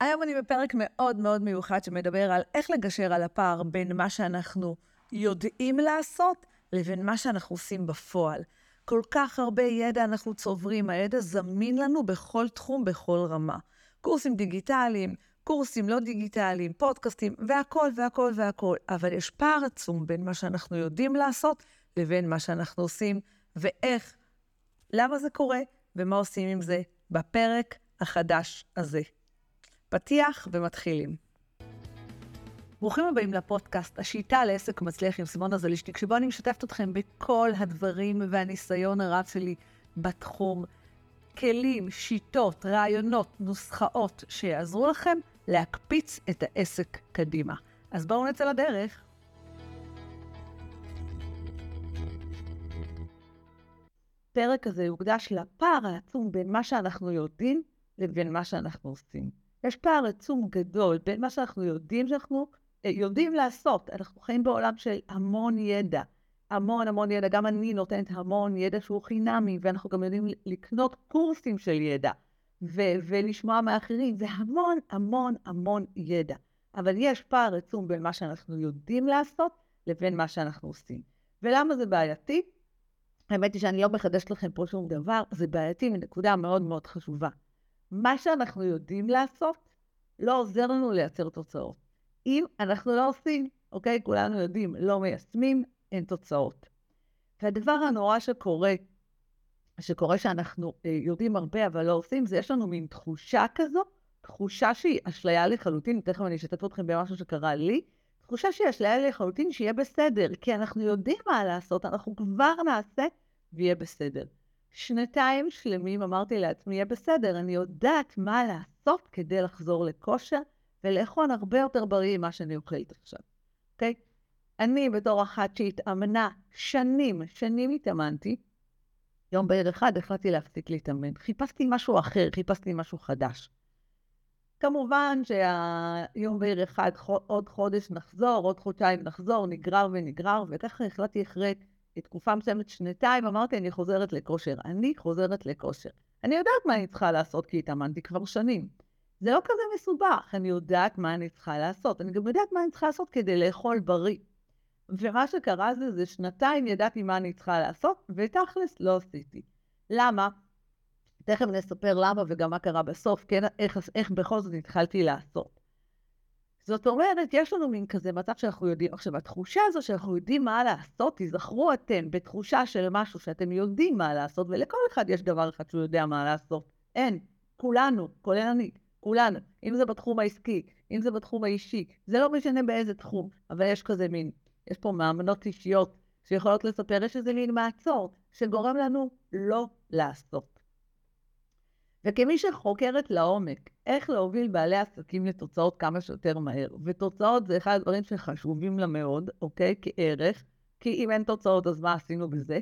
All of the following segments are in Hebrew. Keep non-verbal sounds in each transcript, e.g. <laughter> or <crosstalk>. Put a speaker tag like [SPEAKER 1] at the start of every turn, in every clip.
[SPEAKER 1] היום אני בפרק מאוד מאוד מיוחד שמדבר על איך לגשר על הפער בין מה שאנחנו יודעים לעשות לבין מה שאנחנו עושים בפועל. כל כך הרבה ידע אנחנו צוברים, הידע זמין לנו בכל תחום, בכל רמה. קורסים דיגיטליים, קורסים לא דיגיטליים, פודקאסטים, והכול והכול והכול. אבל יש פער עצום בין מה שאנחנו יודעים לעשות לבין מה שאנחנו עושים, ואיך, למה זה קורה, ומה עושים עם זה בפרק החדש הזה. פתיח ומתחילים. ברוכים הבאים לפודקאסט, השיטה לעסק מצליח עם סימונה זלישניק, שבו אני משתפת אתכם בכל הדברים והניסיון הרב שלי בתחום. כלים, שיטות, רעיונות, נוסחאות שיעזרו לכם להקפיץ את העסק קדימה. אז בואו נצא לדרך. הפרק הזה יוקדש לפער העצום בין מה שאנחנו יודעים לבין מה שאנחנו עושים. יש פער עצום גדול בין מה שאנחנו יודעים שאנחנו אה, יודעים לעשות. אנחנו חיים בעולם של המון ידע, המון המון ידע. גם אני נותנת המון ידע שהוא חינמי, ואנחנו גם יודעים לקנות קורסים של ידע ו- ולשמוע מאחרים. זה המון המון המון ידע. אבל יש פער עצום בין מה שאנחנו יודעים לעשות לבין מה שאנחנו עושים. ולמה זה בעייתי? האמת היא שאני לא מחדשת לכם פה שום דבר, זה בעייתי מנקודה מאוד מאוד חשובה. מה שאנחנו יודעים לעשות לא עוזר לנו לייצר תוצאות. אם אנחנו לא עושים, אוקיי? כולנו יודעים, לא מיישמים, אין תוצאות. והדבר הנורא שקורה, שקורה שאנחנו אה, יודעים הרבה אבל לא עושים, זה יש לנו מין תחושה כזו, תחושה שהיא אשליה לחלוטין, תכף אני אשתף אתכם במשהו שקרה לי, תחושה שהיא אשליה לחלוטין שיהיה בסדר, כי אנחנו יודעים מה לעשות, אנחנו כבר נעשה ויהיה בסדר. שנתיים שלמים אמרתי לעצמי, יהיה בסדר, אני יודעת מה לעשות כדי לחזור לכושר ולאכול הרבה יותר בריא ממה שאני אוכלת עכשיו, אוקיי? Okay? אני בתור אחת שהתאמנה שנים, שנים התאמנתי, יום בעיר אחד החלטתי להפסיק להתאמן. חיפשתי משהו אחר, חיפשתי משהו חדש. כמובן שהיום בעיר אחד, עוד חודש נחזור, עוד חודשיים נחזור, נגרר ונגרר, וככה החלטתי אחרי תקופה מסוימת, שנתיים, אמרתי, אני חוזרת לכושר. אני חוזרת לכושר. אני יודעת מה אני צריכה לעשות, כי התאמנתי כבר שנים. זה לא כזה מסובך, אני יודעת מה אני צריכה לעשות. אני גם יודעת מה אני צריכה לעשות כדי לאכול בריא. ומה שקרה זה, זה שנתיים ידעתי מה אני צריכה לעשות, ותכלס לא עשיתי. למה? תכף נספר למה וגם מה קרה בסוף, כן, איך, איך בכל זאת התחלתי לעשות. זאת אומרת, יש לנו מין כזה מצב שאנחנו יודעים. עכשיו, התחושה הזו שאנחנו יודעים מה לעשות, תיזכרו אתם בתחושה של משהו שאתם יודעים מה לעשות, ולכל אחד יש דבר אחד שהוא יודע מה לעשות. אין. כולנו, כולל אני, כולנו. אם זה בתחום העסקי, אם זה בתחום האישי, זה לא משנה באיזה תחום, אבל יש כזה מין, יש פה מאמנות אישיות שיכולות לספר, יש איזה מין מעצור שגורם לנו לא לעשות. וכמי שחוקרת לעומק איך להוביל בעלי עסקים לתוצאות כמה שיותר מהר, ותוצאות זה אחד הדברים שחשובים לה מאוד, אוקיי? כערך, כי אם אין תוצאות אז מה עשינו בזה?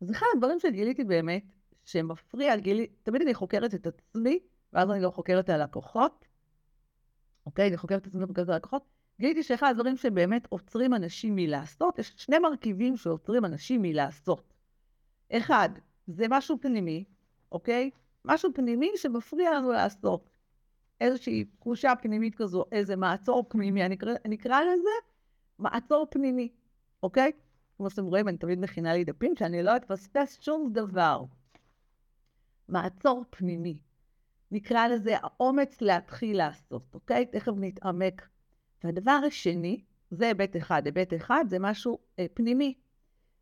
[SPEAKER 1] אז אחד הדברים שגיליתי באמת, שמפריע, גילי, תמיד אני חוקרת את עצמי, ואז אני לא חוקרת את הלקוחות, אוקיי? אני חוקרת את עצמי וחוקרת את הלקוחות. גיליתי שאחד הדברים שבאמת עוצרים אנשים מלעשות, יש שני מרכיבים שעוצרים אנשים מלעשות. אחד, זה משהו פנימי, אוקיי? משהו פנימי שמפריע לנו לעשות. איזושהי תחושה פנימית כזו, איזה מעצור פנימי, אני אקרא, אני אקרא לזה מעצור פנימי, אוקיי? כמו שאתם רואים, אני תמיד מכינה לי דפים שאני לא אפספס שום דבר. מעצור פנימי. נקרא לזה האומץ להתחיל לעשות, אוקיי? תכף נתעמק. והדבר השני, זה היבט אחד. היבט אחד זה משהו אה, פנימי.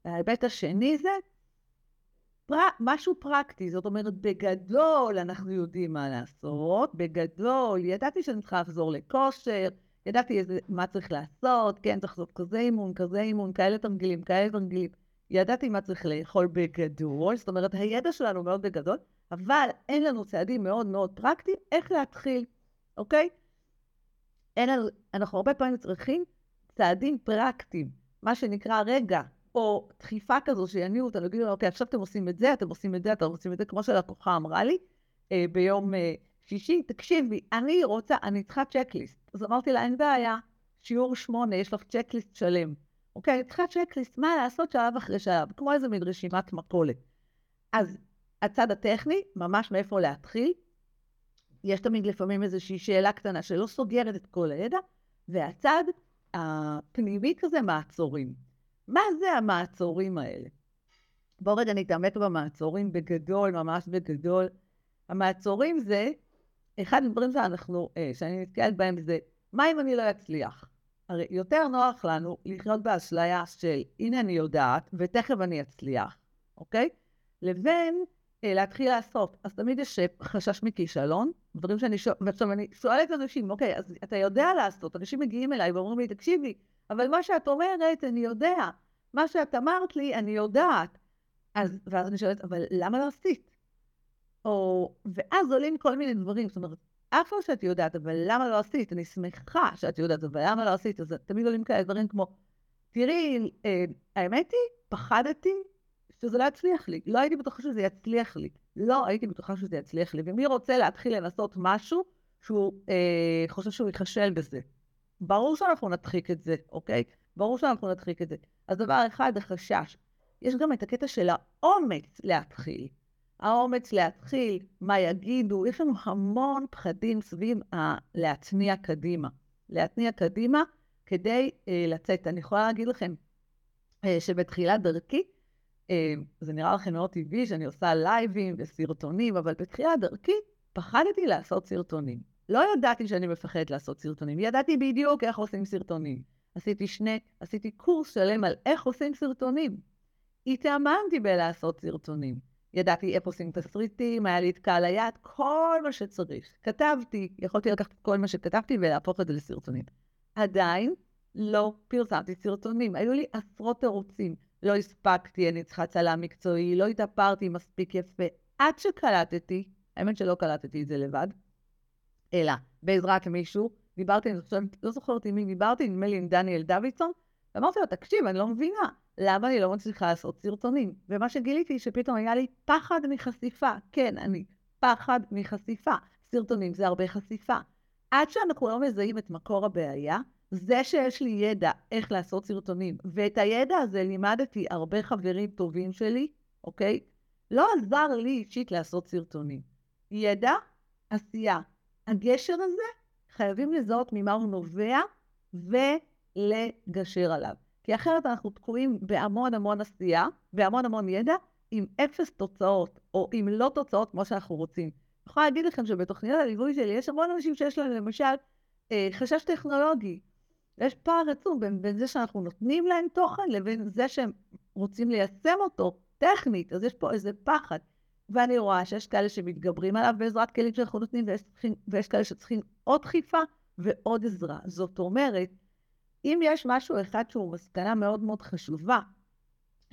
[SPEAKER 1] וההיבט השני זה פר... משהו פרקטי, זאת אומרת, בגדול אנחנו יודעים מה לעשות, בגדול, ידעתי שאני צריכה לחזור לכושר, ידעתי איזה, מה צריך לעשות, כן, צריך לעשות כזה אימון, כזה אימון, כאלה תרגילים, כאלה תרגילים. ידעתי מה צריך לאכול בגדול, זאת אומרת, הידע שלנו מאוד בגדול, אבל אין לנו צעדים מאוד מאוד פרקטיים איך להתחיל, אוקיי? אין אנחנו הרבה פעמים צריכים צעדים פרקטיים, מה שנקרא, רגע, או דחיפה כזו שיניעו אותנו, יגידו, אוקיי, עכשיו אתם עושים את זה, אתם עושים את זה, אתם עושים את זה, כמו שלקוחה אמרה לי אה, ביום אה, שישי, תקשיבי, אני רוצה, אני צריכה צ'קליסט. אז אמרתי לה, אין בעיה, שיעור שמונה, יש לך צ'קליסט שלם. אוקיי, אני צריכה צ'קליסט, מה לעשות שלב אחרי שלב, כמו איזה מין רשימת מכולת. אז הצד הטכני, ממש מאיפה להתחיל, יש תמיד לפעמים איזושהי שאלה קטנה שלא סוגרת את כל הידע, והצד הפנימי כזה מעצורים. מה זה המעצורים האלה? בואו רגע נתעמק במעצורים בגדול, ממש בגדול. המעצורים זה, אחד הדברים שאנחנו, אה, שאני נתקלת בהם זה, מה אם אני לא אצליח? הרי יותר נוח לנו לחיות באשליה של הנה אני יודעת ותכף אני אצליח, אוקיי? לבין אה, להתחיל לעשות. אז תמיד יש אה, חשש מכישלון, דברים שאני שואלת, ועכשיו אני שואלת אנשים, אוקיי, אז אתה יודע לעשות, אנשים מגיעים אליי ואומרים לי, תקשיבי, אבל מה שאת אומרת, אני יודע. מה שאת אמרת לי, אני יודעת. אז, ואז אני שואלת, אבל למה לא עשית? או, ואז עולים כל מיני דברים, זאת אומרת, אף לא שאת יודעת, אבל למה לא עשית? אני שמחה שאת יודעת, אבל למה לא עשית? אז תמיד עולים כאלה דברים כמו, תראי, אה, האמת היא, פחדתי שזה לא יצליח לי. לא הייתי בטוחה שזה יצליח לי. לא הייתי בטוחה שזה יצליח לי. ומי רוצה להתחיל לנסות משהו שהוא אה, חושב שהוא ייכשל בזה? ברור שאנחנו נדחיק את זה, אוקיי? ברור שאנחנו נדחיק את זה. אז דבר אחד, החשש. יש גם את הקטע של האומץ להתחיל. האומץ להתחיל, מה יגידו, יש לנו המון פחדים סביב ה- להתניע קדימה. להתניע קדימה כדי אה, לצאת. אני יכולה להגיד לכם אה, שבתחילת דרכי, אה, זה נראה לכם מאוד טבעי שאני עושה לייבים וסרטונים, אבל בתחילת דרכי פחדתי לעשות סרטונים. לא ידעתי שאני מפחדת לעשות סרטונים, ידעתי בדיוק איך עושים סרטונים. עשיתי שני, עשיתי קורס שלם על איך עושים סרטונים. התאמנתי בלעשות סרטונים. ידעתי איפה עושים תסריטים, היה לי את קהל היד, כל מה שצריך. כתבתי, יכולתי לקחת כל מה שכתבתי ולהפוך את זה לסרטונים. עדיין לא פרסמתי סרטונים, היו לי עשרות תירוצים. לא הספקתי, אני צריכה צלם מקצועי, לא התאפרתי מספיק יפה. עד שקלטתי, האמת שלא קלטתי את זה לבד, אלא בעזרת מישהו, דיברתי, אני חושבת, לא זוכרת עם מי דיברתי, נדמה לי עם דניאל דוידסון, ואמרתי לו, תקשיב, אני לא מבינה, למה אני לא מצליחה לעשות סרטונים? ומה שגיליתי, שפתאום היה לי פחד מחשיפה. כן, אני פחד מחשיפה. סרטונים זה הרבה חשיפה. עד שאנחנו לא מזהים את מקור הבעיה, זה שיש לי ידע איך לעשות סרטונים, ואת הידע הזה לימדתי הרבה חברים טובים שלי, אוקיי? לא עזר לי אישית לעשות סרטונים. ידע, עשייה. הגשר הזה, חייבים לזהות ממה הוא נובע ולגשר עליו. כי אחרת אנחנו תקועים בהמון המון עשייה, בהמון המון ידע, עם אפס תוצאות, או עם לא תוצאות כמו שאנחנו רוצים. אני יכולה להגיד לכם שבתוכניות הליווי שלי יש המון אנשים שיש להם למשל אה, חשש טכנולוגי. יש פער עצום בין, בין זה שאנחנו נותנים להם תוכן לבין זה שהם רוצים ליישם אותו טכנית, אז יש פה איזה פחד. ואני רואה שיש כאלה שמתגברים עליו בעזרת כלים שאנחנו נותנים, ויש, ויש כאלה שצריכים עוד דחיפה ועוד עזרה. זאת אומרת, אם יש משהו אחד שהוא מסקנה מאוד מאוד חשובה,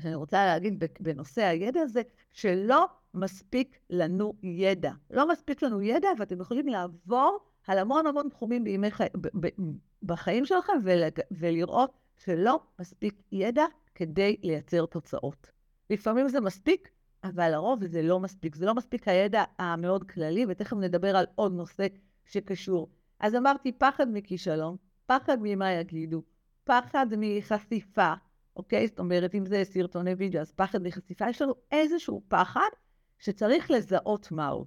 [SPEAKER 1] שאני רוצה להגיד בנושא הידע הזה, שלא מספיק לנו ידע. לא מספיק לנו ידע, ואתם יכולים לעבור על המון המון תחומים בימי חי... בחיים שלכם ולג... ולראות שלא מספיק ידע כדי לייצר תוצאות. לפעמים זה מספיק, אבל לרוב זה לא מספיק. זה לא מספיק הידע המאוד כללי, ותכף נדבר על עוד נושא שקשור. אז אמרתי, פחד מכישלון, פחד ממה יגידו, פחד מחשיפה, אוקיי? זאת אומרת, אם זה סרטוני וידאו, אז פחד מחשיפה, יש לנו איזשהו פחד שצריך לזהות מהו.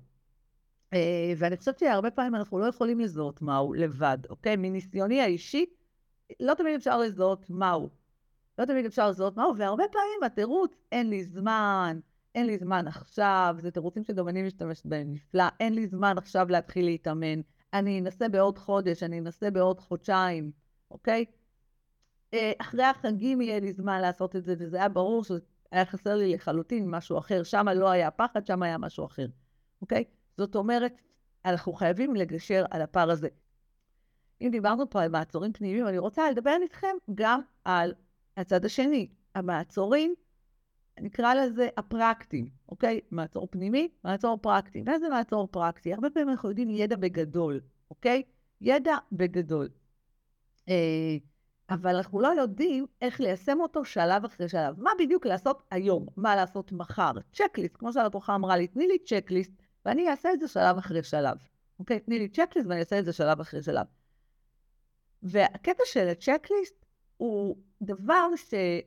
[SPEAKER 1] אה, ואני חושבת שהרבה פעמים אנחנו לא יכולים לזהות מהו לבד, אוקיי? מניסיוני האישי, לא תמיד אפשר לזהות מהו. לא תמיד אפשר לזהות מהו, והרבה פעמים התירוץ, אין לי זמן, אין לי זמן עכשיו, זה תירוצים שגם אני משתמשת בהם נפלא, אין לי זמן עכשיו להתחיל להתאמן, אני אנסה בעוד חודש, אני אנסה בעוד חודשיים, אוקיי? אה, אחרי החגים יהיה לי זמן לעשות את זה, וזה היה ברור שהיה חסר לי לחלוטין משהו אחר, שם לא היה פחד, שם היה משהו אחר, אוקיי? זאת אומרת, אנחנו חייבים לגשר על הפער הזה. אם דיברנו פה על מעצורים פנימיים, אני רוצה לדבר איתכם גם על הצד השני, המעצורים, נקרא לזה הפרקטיים, אוקיי? מעצור פנימי, מעצור פרקטי. מה זה מעצור פרקטי? הרבה פעמים אנחנו יודעים ידע בגדול, אוקיי? ידע בגדול. אה, אבל אנחנו לא יודעים איך ליישם אותו שלב אחרי שלב. מה בדיוק לעשות היום? מה לעשות מחר? צ'קליסט, כמו שהלקוחה אמרה לי, תני לי צ'קליסט ואני אעשה את זה שלב אחרי שלב. אוקיי? תני לי צ'קליסט ואני אעשה את זה שלב אחרי שלב. והקטע של הצ'קליסט הוא דבר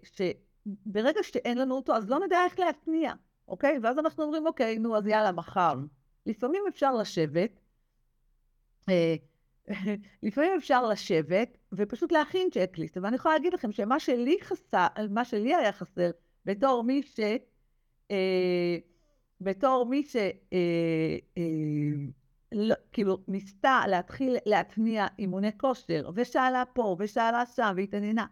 [SPEAKER 1] ש, שברגע שאין לנו אותו, אז לא נדע איך להתניע, אוקיי? ואז אנחנו אומרים, אוקיי, נו, אז יאללה, מחר. לפעמים אפשר לשבת אה, <laughs> לפעמים אפשר לשבת ופשוט להכין צ'קליסט, אבל אני יכולה להגיד לכם שמה שלי חסר, מה שלי היה חסר, בתור מי ש... אה, בתור מי ש... אה, לא, כאילו, ניסתה להתחיל להתניע אימוני כושר, ושאלה פה, ושאלה שם, והתעניינה.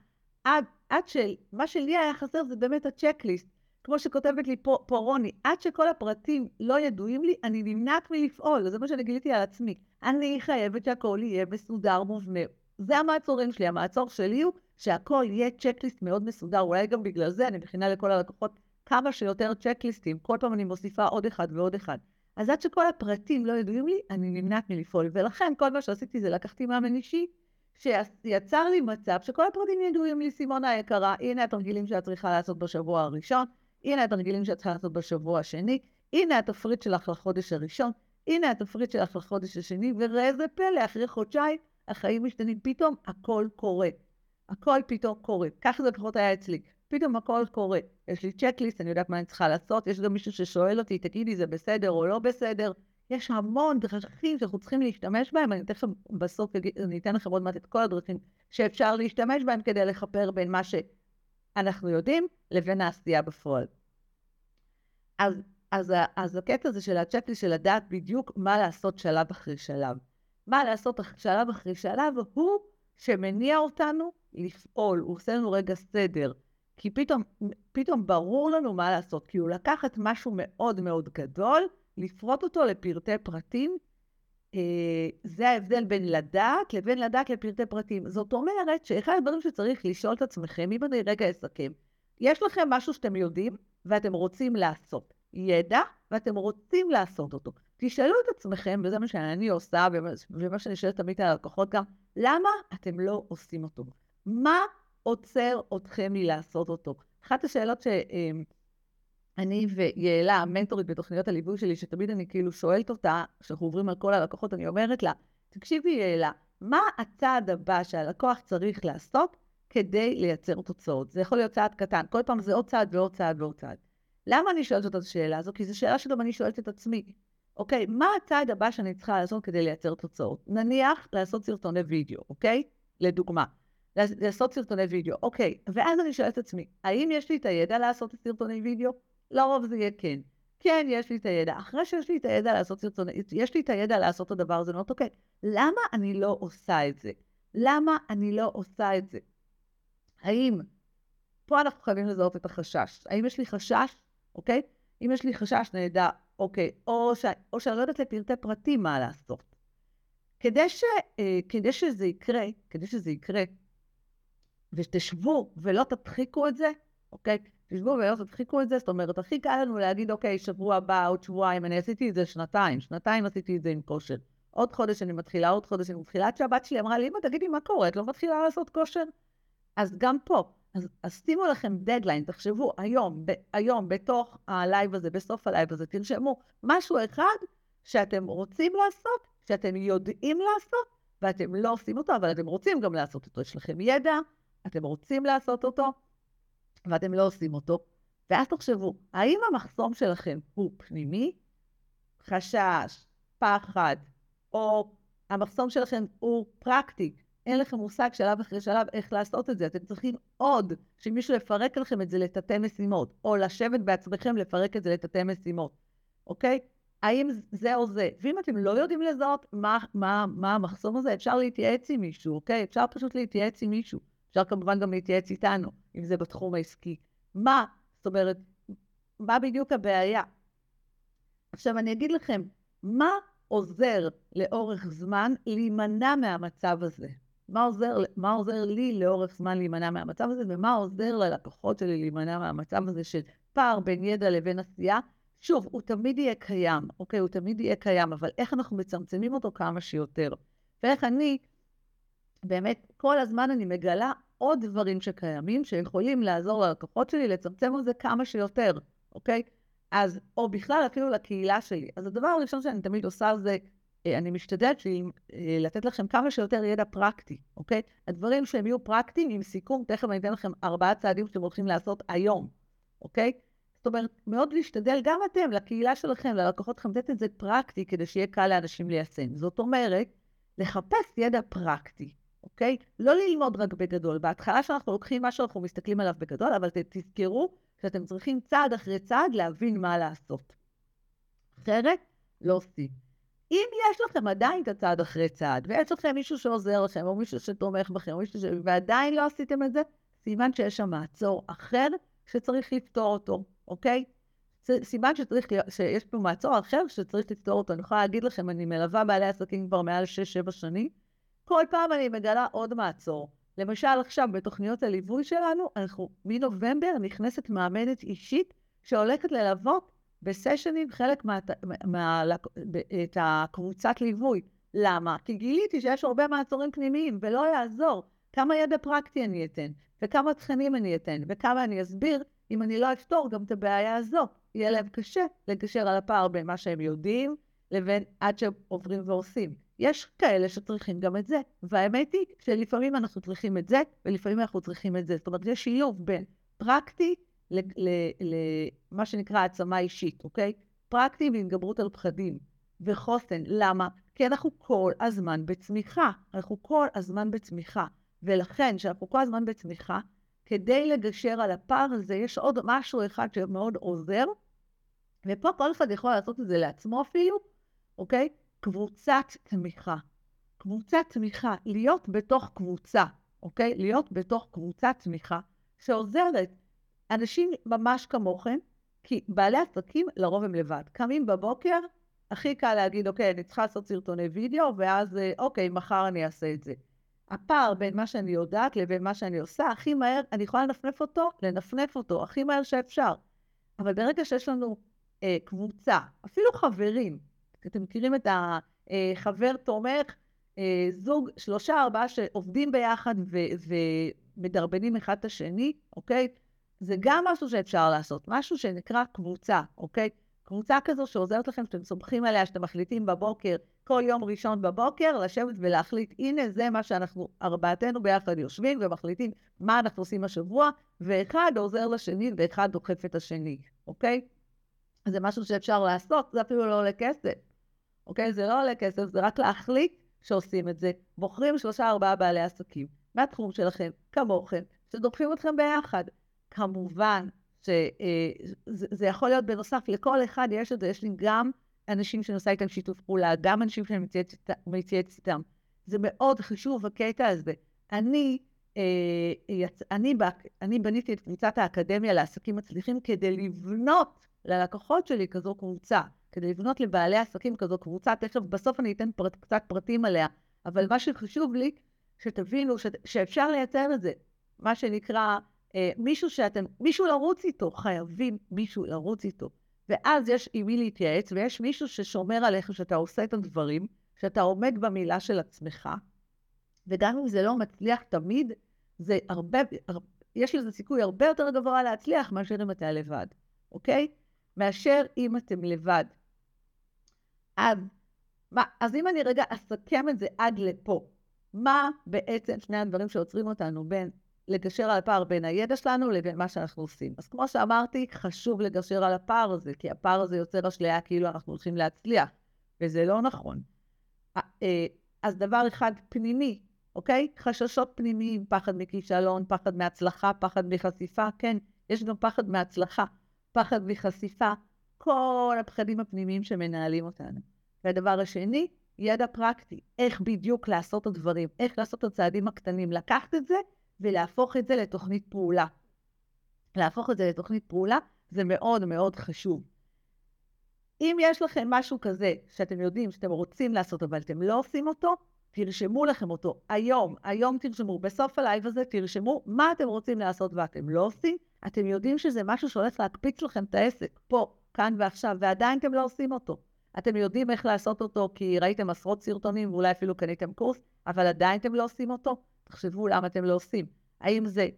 [SPEAKER 1] עד, עד שמה שלי היה חסר זה באמת הצ'קליסט. כמו שכותבת לי פה, פה רוני, עד שכל הפרטים לא ידועים לי, אני נמנעת מלפעול, זה מה שאני גיליתי על עצמי. אני חייבת שהכל יהיה מסודר, מובנה. זה המעצורים שלי, המעצור שלי הוא שהכל יהיה צ'קליסט מאוד מסודר, אולי גם בגלל זה אני מכינה לכל הלקוחות כמה שיותר צ'קליסטים, כל פעם אני מוסיפה עוד אחד ועוד אחד. אז עד שכל הפרטים לא ידועים לי, אני נמנעת מלפעול. ולכן כל מה שעשיתי זה לקחתי מאמן אישי, שיצר לי מצב שכל הפרטים ידועים לי, סימונה היקרה, הנה התרגילים שאת צריכה לעשות בשבוע הראשון, הנה התרגילים שאת צריכה לעשות בשבוע השני, הנה התפריט שלך לחודש הראשון, הנה התפריט שלך לחודש השני, וראה איזה פלא, אחרי חודשיים החיים משתנים, פתאום הכל קורה. הכל פתאום קורה. ככה זה לפחות היה אצלי. פתאום הכל קורה. יש לי צ'קליסט, אני יודעת מה אני צריכה לעשות, יש גם מישהו ששואל אותי, תגידי, זה בסדר או לא בסדר. יש המון דרכים שאנחנו צריכים להשתמש בהם, אני תכף בסוף אני אתן לכם עוד מעט את כל הדרכים שאפשר להשתמש בהם כדי לכפר בין מה שאנחנו יודעים לבין העשייה בפועל. אז, אז, אז הקטע הזה של הצ'קליסט של לדעת בדיוק מה לעשות שלב אחרי שלב. מה לעשות שלב אחרי שלב הוא שמניע אותנו לפעול, הוא עושה לנו רגע סדר. כי פתאום, פתאום ברור לנו מה לעשות, כי הוא לקחת משהו מאוד מאוד גדול, לפרוט אותו לפרטי פרטים. אה, זה ההבדל בין לדעת לבין לדעת לפרטי פרטים. זאת אומרת שאחד הדברים שצריך לשאול את עצמכם, אם אני רגע אסכם, יש לכם משהו שאתם יודעים ואתם רוצים לעשות. ידע ואתם רוצים לעשות אותו. תשאלו את עצמכם, וזה מה שאני עושה, ומה שאני שואלת תמיד על הלקוחות גם, למה אתם לא עושים אותו? מה עוצר אתכם מלעשות אותו? אחת השאלות שאני ויעלה, המנטורית בתוכניות הליווי שלי, שתמיד אני כאילו שואלת אותה, כשאנחנו עוברים על כל הלקוחות, אני אומרת לה, תקשיבי יעלה, מה הצעד הבא שהלקוח צריך לעשות כדי לייצר תוצאות? זה יכול להיות צעד קטן, כל פעם זה עוד צעד ועוד צעד ועוד צעד. למה אני שואלת את השאלה הזו? כי זו שאלה שגם אני שואלת את עצמי. אוקיי, מה הצעד הבא שאני צריכה לעשות כדי לייצר תוצאות? נניח לעשות סרטוני וידאו, אוקיי? לדוגמה. לעשות סרטוני וידאו, אוקיי. ואז אני שואלת את עצמי, האם יש לי את הידע לעשות סרטוני וידאו? לרוב זה יהיה כן. כן, יש לי את הידע. אחרי שיש לי את הידע לעשות סרטוני, יש לי את הידע לעשות את הדבר הזה, אני אומרת, אוקיי, למה אני לא עושה את זה? למה אני לא עושה את זה? האם, פה אנחנו חייבים לזהות את החשש. האם יש לי חשש, אוקיי? אם יש לי חשש, נדע, אוקיי, או, ש... או שאני לא יודעת לפרטי פרטים מה לעשות. כדי, ש... אה, כדי שזה יקרה, כדי שזה יקרה, ותשבו ולא תדחיקו את זה, אוקיי? תשבו ולא תדחיקו את זה, זאת אומרת, הכי קל לנו להגיד, אוקיי, שבוע הבא, עוד שבועיים, אני עשיתי את זה שנתיים, שנתיים עשיתי את זה עם כושר. עוד חודש אני מתחילה, עוד חודש אני מתחילה, עד שהבת שלי אמרה לי, אמא, תגידי מה קורה, את לא מתחילה לעשות כושר? אז גם פה, אז, אז שימו לכם דדליין, תחשבו היום, ב, היום, בתוך הלייב הזה, בסוף הלייב הזה, תרשמו משהו אחד שאתם רוצים לעשות, שאתם יודעים לעשות, ואתם לא עושים אותו, אבל אתם רוצים גם לעשות אותו. יש לכם ידע, אתם רוצים לעשות אותו, ואתם לא עושים אותו. ואז תחשבו, האם המחסום שלכם הוא פנימי, חשש, פחד, או המחסום שלכם הוא פרקטי, אין לכם מושג שלב אחרי שלב איך לעשות את זה. אתם צריכים עוד שמישהו יפרק לכם את זה לתתי משימות, או לשבת בעצמכם לפרק את זה לתתי משימות, אוקיי? האם זה או זה? ואם אתם לא יודעים לזהות מה, מה, מה המחסום הזה, אפשר להתייעץ עם מישהו, אוקיי? אפשר פשוט להתייעץ עם מישהו. אפשר כמובן גם להתייעץ איתנו, אם זה בתחום העסקי. מה, זאת אומרת, מה בדיוק הבעיה? עכשיו, אני אגיד לכם, מה עוזר לאורך זמן להימנע מהמצב הזה? מה עוזר, מה עוזר לי לאורך זמן להימנע מהמצב הזה, ומה עוזר ללקוחות שלי להימנע מהמצב הזה של פער בין ידע לבין עשייה. שוב, הוא תמיד יהיה קיים, אוקיי? הוא תמיד יהיה קיים, אבל איך אנחנו מצמצמים אותו כמה שיותר? ואיך אני, באמת, כל הזמן אני מגלה עוד דברים שקיימים, שיכולים לעזור ללקוחות שלי לצמצם את זה כמה שיותר, אוקיי? אז, או בכלל אפילו לקהילה שלי. אז הדבר הראשון שאני תמיד עושה זה אה, אני משתדלת אה, לתת לכם כמה שיותר ידע פרקטי, אוקיי? הדברים שהם יהיו פרקטיים עם סיכום, תכף אני אתן לכם ארבעה צעדים שאתם הולכים לעשות היום, אוקיי? זאת אומרת, מאוד להשתדל גם אתם, לקהילה שלכם, ללקוחות שלכם, לתת את זה פרקטי כדי שיהיה קל לאנשים ליישם. זאת אומרת, לחפש ידע פרקטי, אוקיי? לא ללמוד רק בגדול. בהתחלה שאנחנו לוקחים משהו, אנחנו מסתכלים עליו בגדול, אבל תזכרו שאתם צריכים צעד אחרי צעד להבין מה לעשות. אחרת, לא עושים. אם יש לכם עדיין את הצעד אחרי צעד, ויש לכם מישהו שעוזר לכם, או מישהו שתומך בכם, או מישהו ש... ועדיין לא עשיתם את זה, סימן שיש שם מעצור אחר שצריך לפתור אותו, אוקיי? סימן שצריך, שיש פה מעצור אחר שצריך לפתור אותו. אני יכולה להגיד לכם, אני מלווה בעלי עסקים כבר מעל 6-7 שנים, כל פעם אני מגלה עוד מעצור. למשל עכשיו בתוכניות הליווי שלנו, אנחנו מנובמבר נכנסת מאמנת אישית שהולכת ללוות בסשנים חלק מה, מה, את הקבוצת ליווי. למה? כי גיליתי שיש הרבה מעצורים פנימיים ולא יעזור כמה ידע פרקטי אני אתן, וכמה תכנים אני אתן, וכמה אני אסביר אם אני לא אפתור גם את הבעיה הזו. יהיה להם קשה לגשר על הפער בין מה שהם יודעים לבין עד שהם עוברים ועושים. יש כאלה שצריכים גם את זה, והאמת היא שלפעמים אנחנו צריכים את זה, ולפעמים אנחנו צריכים את זה. זאת אומרת, יש שילוב בין פרקטי למה שנקרא העצמה אישית, אוקיי? פרקטי והתגברות על פחדים וחוסן. למה? כי אנחנו כל הזמן בצמיחה. אנחנו כל הזמן בצמיחה. ולכן, כשאנחנו כל הזמן בצמיחה, כדי לגשר על הפער הזה, יש עוד משהו אחד שמאוד עוזר, ופה כל אחד יכול לעשות את זה לעצמו אפילו, אוקיי? קבוצת תמיכה. קבוצת תמיכה, להיות בתוך קבוצה, אוקיי? להיות בתוך קבוצת תמיכה שעוזרת. אנשים ממש כמוכם, כי בעלי עסקים לרוב הם לבד. קמים בבוקר, הכי קל להגיד, אוקיי, אני צריכה לעשות סרטוני וידאו, ואז, אה, אוקיי, מחר אני אעשה את זה. הפער בין מה שאני יודעת לבין מה שאני עושה, הכי מהר, אני יכולה לנפנף אותו, לנפנף אותו, הכי מהר שאפשר. אבל ברגע שיש לנו אה, קבוצה, אפילו חברים, אתם מכירים את החבר תומך, אה, זוג, שלושה, ארבעה שעובדים ביחד ו- ומדרבנים אחד את השני, אוקיי? זה גם משהו שאפשר לעשות, משהו שנקרא קבוצה, אוקיי? קבוצה כזו שעוזרת לכם, שאתם סומכים עליה, שאתם מחליטים בבוקר, כל יום ראשון בבוקר, לשבת ולהחליט, הנה זה מה שאנחנו, ארבעתנו ביחד יושבים ומחליטים מה אנחנו עושים השבוע, ואחד עוזר לשני ואחד דוחף את השני, אוקיי? זה משהו שאפשר לעשות, זה אפילו לא עולה כסף, אוקיי? זה לא עולה כסף, זה רק להחליט שעושים את זה. בוחרים שלושה ארבעה בעלי עסקים מהתחום שלכם, כמוכם, שדוחפים אתכם ביחד. כמובן שזה אה, יכול להיות בנוסף, לכל אחד יש את זה, יש לי גם אנשים שאני עושה איתם שיתוף פעולה, גם אנשים שאני מתייעץ איתם. זה מאוד חשוב הקטע הזה. אני, אה. אני, אני בניתי את קבוצת האקדמיה לעסקים מצליחים כדי לבנות ללקוחות שלי כזו קבוצה, כדי לבנות לבעלי עסקים כזו קבוצה, תכף בסוף אני אתן פרט, קצת פרטים עליה, אבל מה שחשוב לי, שתבינו ש... שאפשר לייצר את זה, מה שנקרא אה, מישהו שאתם, מישהו לרוץ איתו, חייבים מישהו לרוץ איתו. ואז יש עם מי להתייעץ, ויש מישהו ששומר עליך שאתה עושה את הדברים, שאתה עומד במילה של עצמך, וגם אם זה לא מצליח תמיד, זה הרבה, הרבה יש לזה סיכוי הרבה יותר גבוה להצליח מאשר אם אתה לבד, אוקיי? מאשר אם אתם לבד. אז, מה, אז אם אני רגע אסכם את זה עד לפה, מה בעצם שני הדברים שעוצרים אותנו בין לגשר על הפער בין הידע שלנו לבין מה שאנחנו עושים. אז כמו שאמרתי, חשוב לגשר על הפער הזה, כי הפער הזה יוצר אשליה כאילו אנחנו הולכים להצליח, וזה לא נכון. אה, אז דבר אחד פנימי, אוקיי? חששות פנימיים, פחד מכישלון, פחד מהצלחה, פחד מחשיפה, כן, יש גם פחד מהצלחה, פחד מחשיפה, כל הפחדים הפנימיים שמנהלים אותנו. והדבר השני, ידע פרקטי, איך בדיוק לעשות את הדברים, איך לעשות את הצעדים הקטנים, לקחת את זה ולהפוך את זה לתוכנית פעולה. להפוך את זה לתוכנית פעולה זה מאוד מאוד חשוב. אם יש לכם משהו כזה שאתם יודעים שאתם רוצים לעשות אבל אתם לא עושים אותו, תרשמו לכם אותו היום, היום תרשמו, בסוף הלייב הזה תרשמו מה אתם רוצים לעשות ואתם לא עושים, אתם יודעים שזה משהו שהולך להקפיץ לכם את העסק, פה, כאן ועכשיו, ועדיין אתם לא עושים אותו. אתם יודעים איך לעשות אותו כי ראיתם עשרות סרטונים ואולי אפילו קניתם קורס, אבל עדיין אתם לא עושים אותו, תחשבו למה אתם לא עושים. האם זה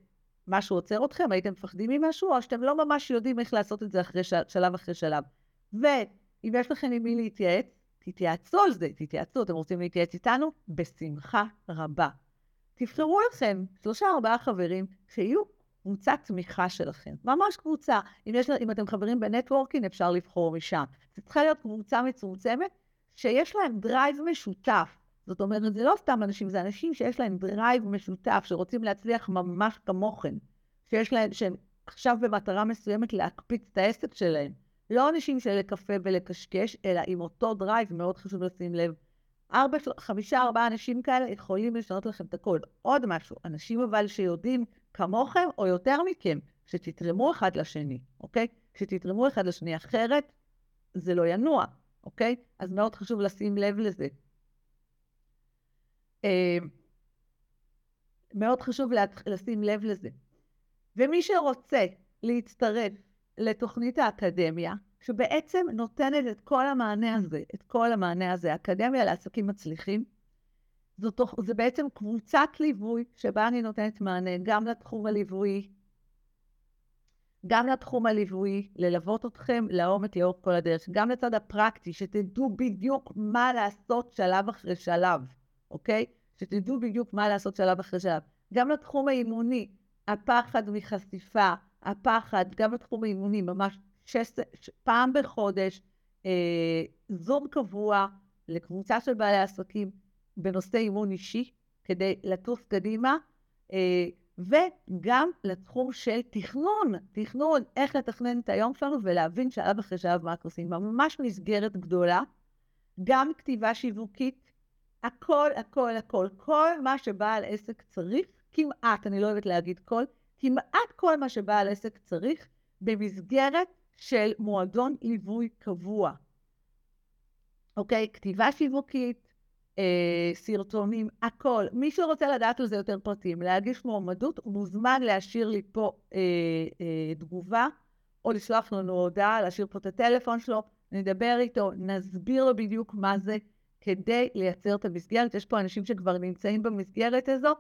[SPEAKER 1] משהו עוצר אתכם? הייתם מפחדים ממשהו? או שאתם לא ממש יודעים איך לעשות את זה אחרי של... שלב אחרי שלב? ואם יש לכם עם מי להתייעץ, תתייעצו על זה, תתייעצו. אתם רוצים להתייעץ איתנו? בשמחה רבה. תבחרו לכם שלושה ארבעה חברים שיהיו קבוצת תמיכה שלכם. ממש קבוצה. אם, יש, אם אתם חברים ב networking, אפשר לבחור משם. זו צריכה להיות קבוצה מצומצמת שיש להם drive משותף. זאת אומרת, זה לא סתם אנשים, זה אנשים שיש להם drive משותף, שרוצים להצליח ממש כמוכם, שיש להם, שהם עכשיו במטרה מסוימת להקפיץ את העסק שלהם. לא אנשים של לקפה ולקשקש, אלא עם אותו drive, מאוד חשוב לשים לב. ארבע, חמישה, ארבעה אנשים כאלה יכולים לשנות לכם את הכל. עוד משהו, אנשים אבל שיודעים כמוכם או יותר מכם, שתתרמו אחד לשני, אוקיי? שתתרמו אחד לשני, אחרת זה לא ינוע, אוקיי? אז מאוד חשוב לשים לב לזה. אה, מאוד חשוב לשים לב לזה. ומי שרוצה להצטרף לתוכנית האקדמיה, שבעצם נותנת את כל המענה הזה, את כל המענה הזה, אקדמיה לעסקים מצליחים, זאת, זה בעצם קבוצת ליווי שבה אני נותנת מענה גם לתחום הליווי, גם לתחום הליווי, ללוות אתכם לעומק לאורך כל הדרך, גם לצד הפרקטי, שתדעו בדיוק מה לעשות שלב אחרי שלב, אוקיי? שתדעו בדיוק מה לעשות שלב אחרי שלב. גם לתחום האימוני, הפחד מחשיפה, הפחד, גם לתחום האימוני, ממש שש, פעם בחודש, אה, זום קבוע לקבוצה של בעלי עסקים בנושא אימון אישי, כדי לטוס קדימה, אה, וגם לתחום של תכנון, תכנון, איך לתכנן את היום שלנו ולהבין שלב אחרי שלב מה עושים. ממש מסגרת גדולה, גם כתיבה שיווקית, הכל, הכל, הכל, כל מה שבעל עסק צריך, כמעט, אני לא אוהבת להגיד כל, כמעט כל מה שבעל עסק צריך במסגרת של מועדון ליווי קבוע. אוקיי? כתיבה שיווקית, אה, סרטונים, הכל. מי שרוצה לדעת על זה יותר פרטים, להגיש מועמדות, הוא מוזמן להשאיר לי פה אה, אה, תגובה, או לשלוח לנו הודעה, להשאיר פה את הטלפון שלו, נדבר איתו, נסביר לו בדיוק מה זה, כדי לייצר את המסגרת. יש פה אנשים שכבר נמצאים במסגרת הזו,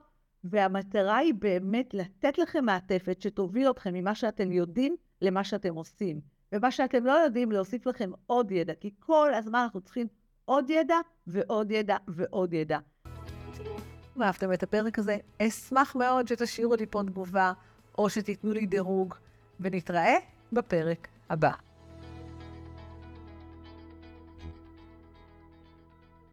[SPEAKER 1] והמטרה היא באמת לתת לכם מעטפת שתוביל אתכם ממה שאתם יודעים למה שאתם עושים. ומה שאתם לא יודעים, להוסיף לכם עוד ידע, כי כל הזמן אנחנו צריכים עוד ידע ועוד ידע ועוד ידע. אם אהבתם את הפרק הזה, אשמח מאוד שתשאירו לי פה תגובה, או שתיתנו לי דירוג, ונתראה בפרק הבא.